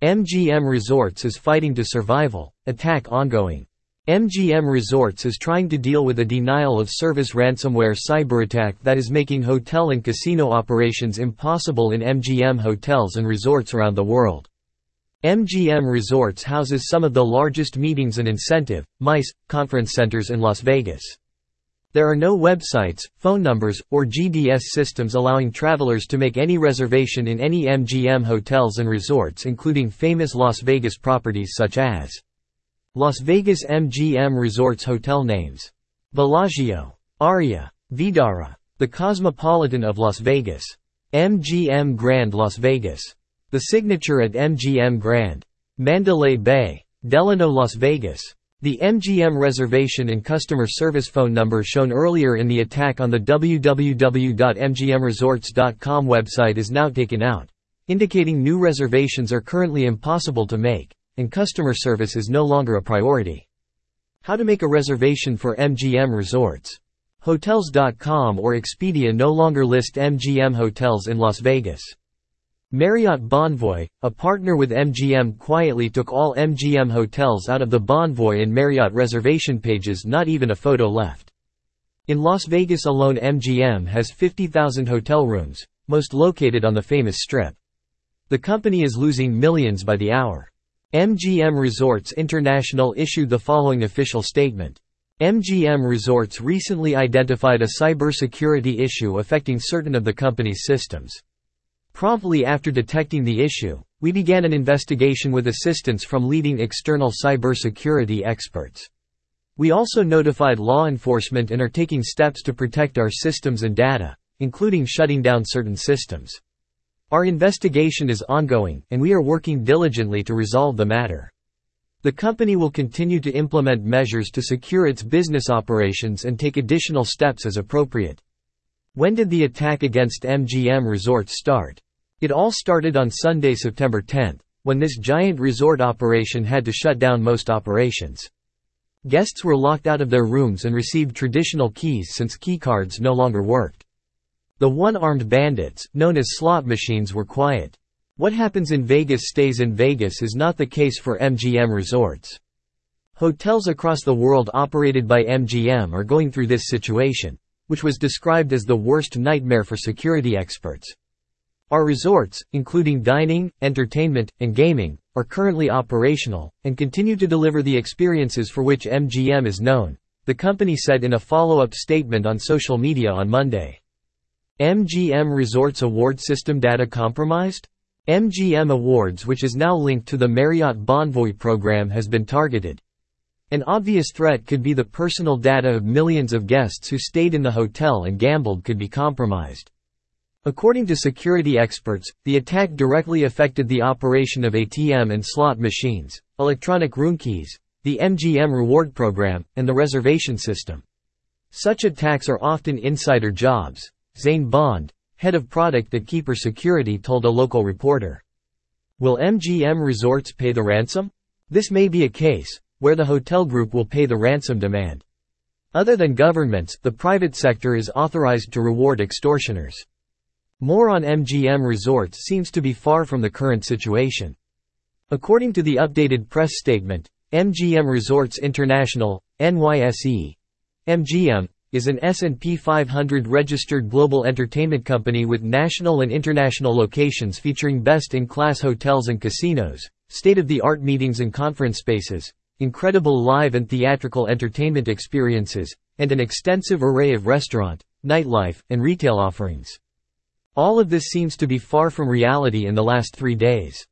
MGM Resorts is fighting to survival, attack ongoing. MGM Resorts is trying to deal with a denial of service ransomware cyberattack that is making hotel and casino operations impossible in MGM hotels and resorts around the world. MGM Resorts houses some of the largest meetings and incentive, MICE, conference centers in Las Vegas. There are no websites, phone numbers, or GDS systems allowing travelers to make any reservation in any MGM hotels and resorts including famous Las Vegas properties such as Las Vegas MGM Resorts hotel names Bellagio, Aria, Vdara, the Cosmopolitan of Las Vegas, MGM Grand Las Vegas, the Signature at MGM Grand, Mandalay Bay, Delano Las Vegas, the MGM reservation and customer service phone number shown earlier in the attack on the www.mgmresorts.com website is now taken out, indicating new reservations are currently impossible to make, and customer service is no longer a priority. How to make a reservation for MGM Resorts. Hotels.com or Expedia no longer list MGM hotels in Las Vegas. Marriott Bonvoy, a partner with MGM quietly took all MGM hotels out of the Bonvoy and Marriott reservation pages not even a photo left. In Las Vegas alone MGM has 50,000 hotel rooms, most located on the famous Strip. The company is losing millions by the hour. MGM Resorts International issued the following official statement. MGM Resorts recently identified a cybersecurity issue affecting certain of the company's systems. Promptly after detecting the issue, we began an investigation with assistance from leading external cybersecurity experts. We also notified law enforcement and are taking steps to protect our systems and data, including shutting down certain systems. Our investigation is ongoing, and we are working diligently to resolve the matter. The company will continue to implement measures to secure its business operations and take additional steps as appropriate. When did the attack against MGM Resorts start? It all started on Sunday, September 10, when this giant resort operation had to shut down most operations. Guests were locked out of their rooms and received traditional keys since keycards no longer worked. The one-armed bandits, known as slot machines were quiet. What happens in Vegas stays in Vegas is not the case for MGM resorts. Hotels across the world operated by MGM are going through this situation, which was described as the worst nightmare for security experts. Our resorts, including dining, entertainment, and gaming, are currently operational, and continue to deliver the experiences for which MGM is known, the company said in a follow-up statement on social media on Monday. MGM Resorts award system data compromised? MGM Rewards which is now linked to the Marriott Bonvoy program has been targeted. An obvious threat could be the personal data of millions of guests who stayed in the hotel and gambled could be compromised. According to security experts, the attack directly affected the operation of ATM and slot machines, electronic room keys, the MGM reward program, and the reservation system. Such attacks are often insider jobs, Zane Bond, head of product at Keeper Security told a local reporter. Will MGM Resorts pay the ransom? This may be a case, where the hotel group will pay the ransom demand. Other than governments, the private sector is authorized to reward extortioners. More on MGM Resorts seems to be far from the current situation. According to the updated press statement, MGM Resorts International, NYSE, MGM, is an S&P 500 registered global entertainment company with national and international locations featuring best-in-class hotels and casinos, state-of-the-art meetings and conference spaces, incredible live and theatrical entertainment experiences, and an extensive array of restaurant, nightlife, and retail offerings. All of this seems to be far from reality in the last three days.